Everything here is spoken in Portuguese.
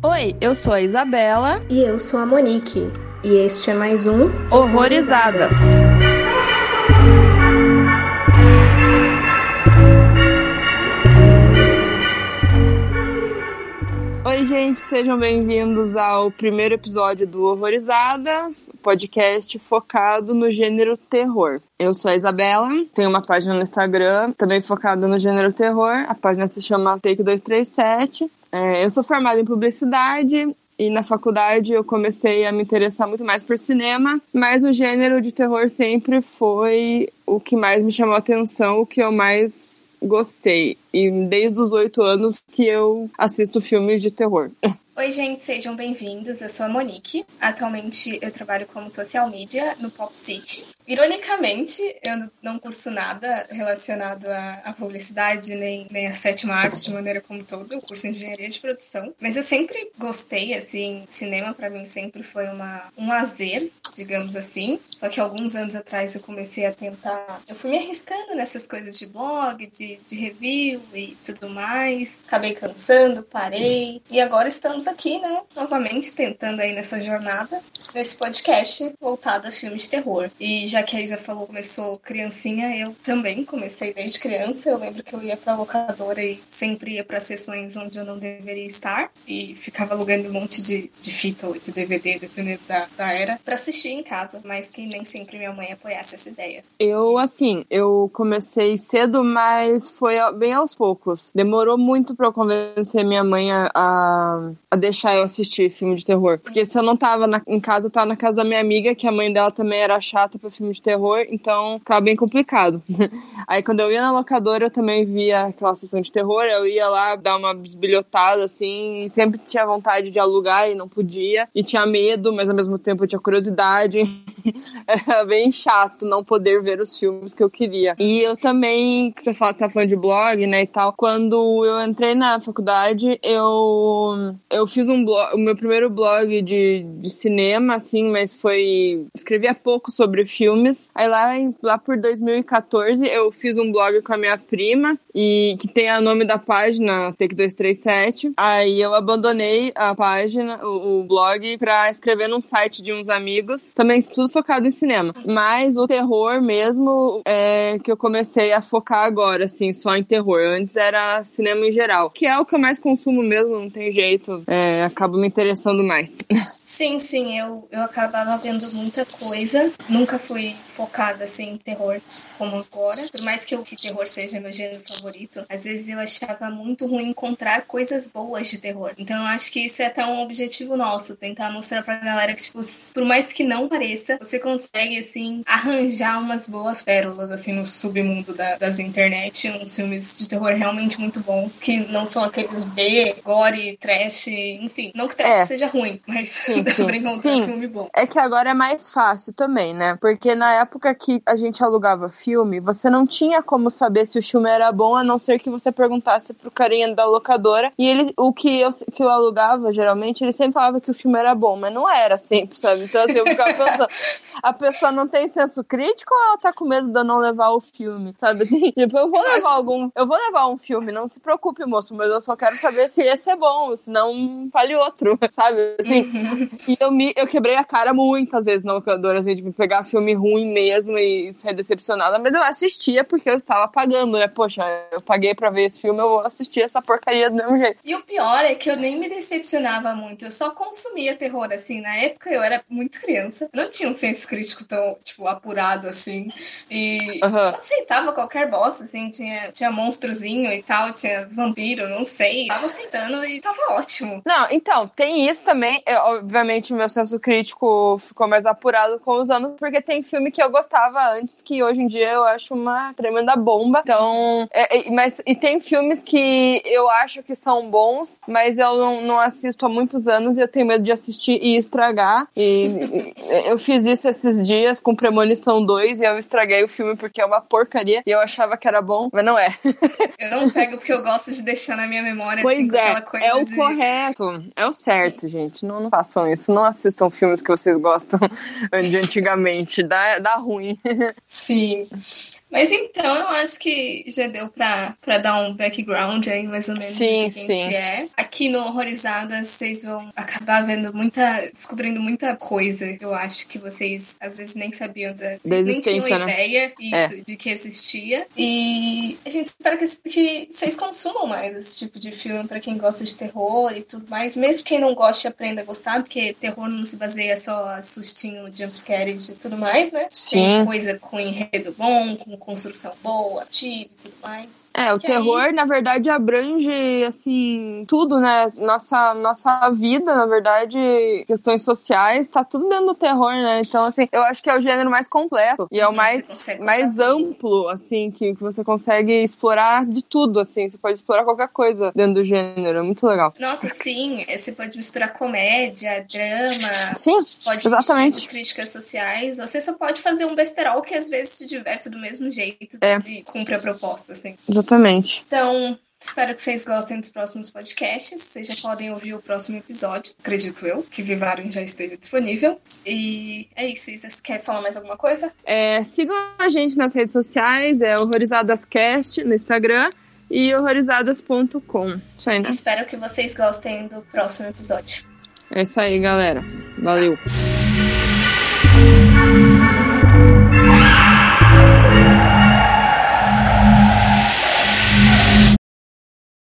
Oi, eu sou a Isabela. E eu sou a Monique. E este é mais um Horrorizadas. Oi, gente, sejam bem-vindos ao primeiro episódio do Horrorizadas, podcast focado no gênero terror. Eu sou a Isabela, tenho uma página no Instagram também focada no gênero terror. A página se chama Take 237. É, eu sou formada em publicidade e na faculdade eu comecei a me interessar muito mais por cinema, mas o gênero de terror sempre foi o que mais me chamou a atenção, o que eu mais gostei. E desde os oito anos que eu assisto filmes de terror. Oi, gente, sejam bem-vindos. Eu sou a Monique. Atualmente eu trabalho como social media no Pop City. Ironicamente, eu não curso nada relacionado à, publicidade nem, nem à sétima arte de maneira como todo. Eu curso engenharia de produção. Mas eu sempre gostei, assim, cinema para mim sempre foi uma, um lazer, digamos assim. Só que alguns anos atrás eu comecei a tentar. Eu fui me arriscando nessas coisas de blog, de, de review e tudo mais. Acabei cansando, parei. E agora estamos aqui, né, novamente tentando aí nessa jornada, nesse podcast voltado a filmes de terror. E já que a Isa falou começou criancinha, eu também comecei desde criança. Eu lembro que eu ia pra locadora e sempre ia para sessões onde eu não deveria estar e ficava alugando um monte de, de fita ou de DVD, dependendo da, da era, para assistir em casa, mas que nem sempre minha mãe apoiasse essa ideia. Eu, assim, eu comecei cedo, mas foi bem aos poucos. Demorou muito para eu convencer minha mãe a, a deixar eu assistir filme de terror. Porque se eu não tava na, em casa, tava na casa da minha amiga, que a mãe dela também era chata pra filme de terror, então ficava bem complicado. Aí quando eu ia na locadora, eu também via aquela sessão de terror, eu ia lá dar uma bisbilhotada, assim, e sempre tinha vontade de alugar e não podia. E tinha medo, mas ao mesmo tempo eu tinha curiosidade. era bem chato não poder ver os filmes que eu queria. E eu também, que você fala que tá falando de blog, né, e tal, quando eu entrei na faculdade, eu, eu fiz um blog, o meu primeiro blog de, de cinema, assim, mas foi. Escrevia pouco sobre filmes. Aí lá, lá por 2014 eu fiz um blog com a minha prima, e que tem o nome da página, Take 237. Aí eu abandonei a página, o, o blog, pra escrever num site de uns amigos. Também tudo focado em cinema. Mas o terror mesmo é que eu comecei a focar agora, assim, só em terror. Antes era cinema em geral, que é o que eu mais consumo mesmo, não tem jeito. É, acabo me interessando mais. Sim, sim, eu, eu acabava vendo muita coisa. Nunca fui focada assim em terror como agora. Por mais que o que terror seja meu gênero favorito, às vezes eu achava muito ruim encontrar coisas boas de terror. Então eu acho que isso é até um objetivo nosso, tentar mostrar pra galera que, tipo, por mais que não pareça, você consegue, assim, arranjar umas boas pérolas, assim, no submundo da, das internet, uns filmes de terror realmente muito bons, que não são aqueles B, gore, trash, enfim. Não que trash é. seja ruim, mas sim, sim. sim. filme bom. É que agora é mais fácil também, né? Porque na época que a gente alugava filme, você não tinha como saber se o filme era bom, a não ser que você perguntasse pro carinha da locadora. E ele, o que eu, que eu alugava, geralmente, ele sempre falava que o filme era bom, mas não era sempre, sabe? Então, assim, eu ficava pensando, a pessoa não tem senso crítico ou ela tá com medo de eu não levar o filme, sabe? Assim, tipo, eu vou levar algum, eu vou levar um filme, não se preocupe, moço, mas eu só quero saber se esse é bom, senão fale outro, sabe? Assim, e eu, me, eu quebrei a cara muitas vezes na locadora, assim, tipo, pegar filme ruim mesmo e ser decepcionada, mas eu assistia porque eu estava pagando, né? Poxa, eu paguei pra ver esse filme, eu vou assistir essa porcaria do mesmo jeito. E o pior é que eu nem me decepcionava muito, eu só consumia terror, assim, na época eu era muito criança, não tinha um senso crítico tão, tipo, apurado, assim, e uhum. eu aceitava qualquer bosta, assim, tinha, tinha monstrozinho e tal, tinha vampiro, não sei, tava aceitando e tava ótimo. Não, então, tem isso também, eu, obviamente meu senso crítico ficou mais apurado com os anos, porque tem filme que eu gostava antes que hoje em dia eu acho uma tremenda bomba. Então, é, é, mas e tem filmes que eu acho que são bons, mas eu não, não assisto há muitos anos e eu tenho medo de assistir e estragar. E, e eu fiz isso esses dias com Premonição 2 e eu estraguei o filme porque é uma porcaria e eu achava que era bom, mas não é. eu não pego porque eu gosto de deixar na minha memória pois assim, é, aquela coisa é o de... correto, é o certo, gente. Não, não façam isso, não assistam filmes que vocês gostam de antigamente, dá, dá ruim. Sim. Mas então eu acho que já deu pra, pra dar um background aí, mais ou menos, sim, do que a gente é. Aqui no Horrorizadas, vocês vão acabar vendo muita. descobrindo muita coisa. Eu acho que vocês às vezes nem sabiam da. Vocês nem tinham né? ideia isso, é. de que existia. E a gente espera que, que vocês consumam mais esse tipo de filme para quem gosta de terror e tudo mais. Mesmo quem não goste, aprenda a gostar, porque terror não se baseia só a sustinho, jumpscare e tudo mais, né? Sim. Tem coisa com enredo bom, com construção boa, ativa e tudo mais. É, o que terror, aí... na verdade, abrange, assim, tudo, né? Nossa, nossa vida, na verdade, questões sociais, tá tudo dentro do terror, né? Então, assim, eu acho que é o gênero mais completo e é o mais, mais amplo, assim, que, que você consegue explorar de tudo, assim. Você pode explorar qualquer coisa dentro do gênero, é muito legal. Nossa, sim, você pode misturar comédia, drama, sim, pode exatamente. críticas sociais, você só pode fazer um besterol que às vezes se diverte do mesmo jeito é. e cumpre a proposta, assim. Exatamente. Então, Espero que vocês gostem dos próximos podcasts. Vocês já podem ouvir o próximo episódio, acredito eu, que Vivarium já esteja disponível. E é isso, Isa. Você quer falar mais alguma coisa? É, sigam a gente nas redes sociais, é HorrorisadasCast no Instagram e horrorizadas.com. Né? Espero que vocês gostem do próximo episódio. É isso aí, galera. Valeu.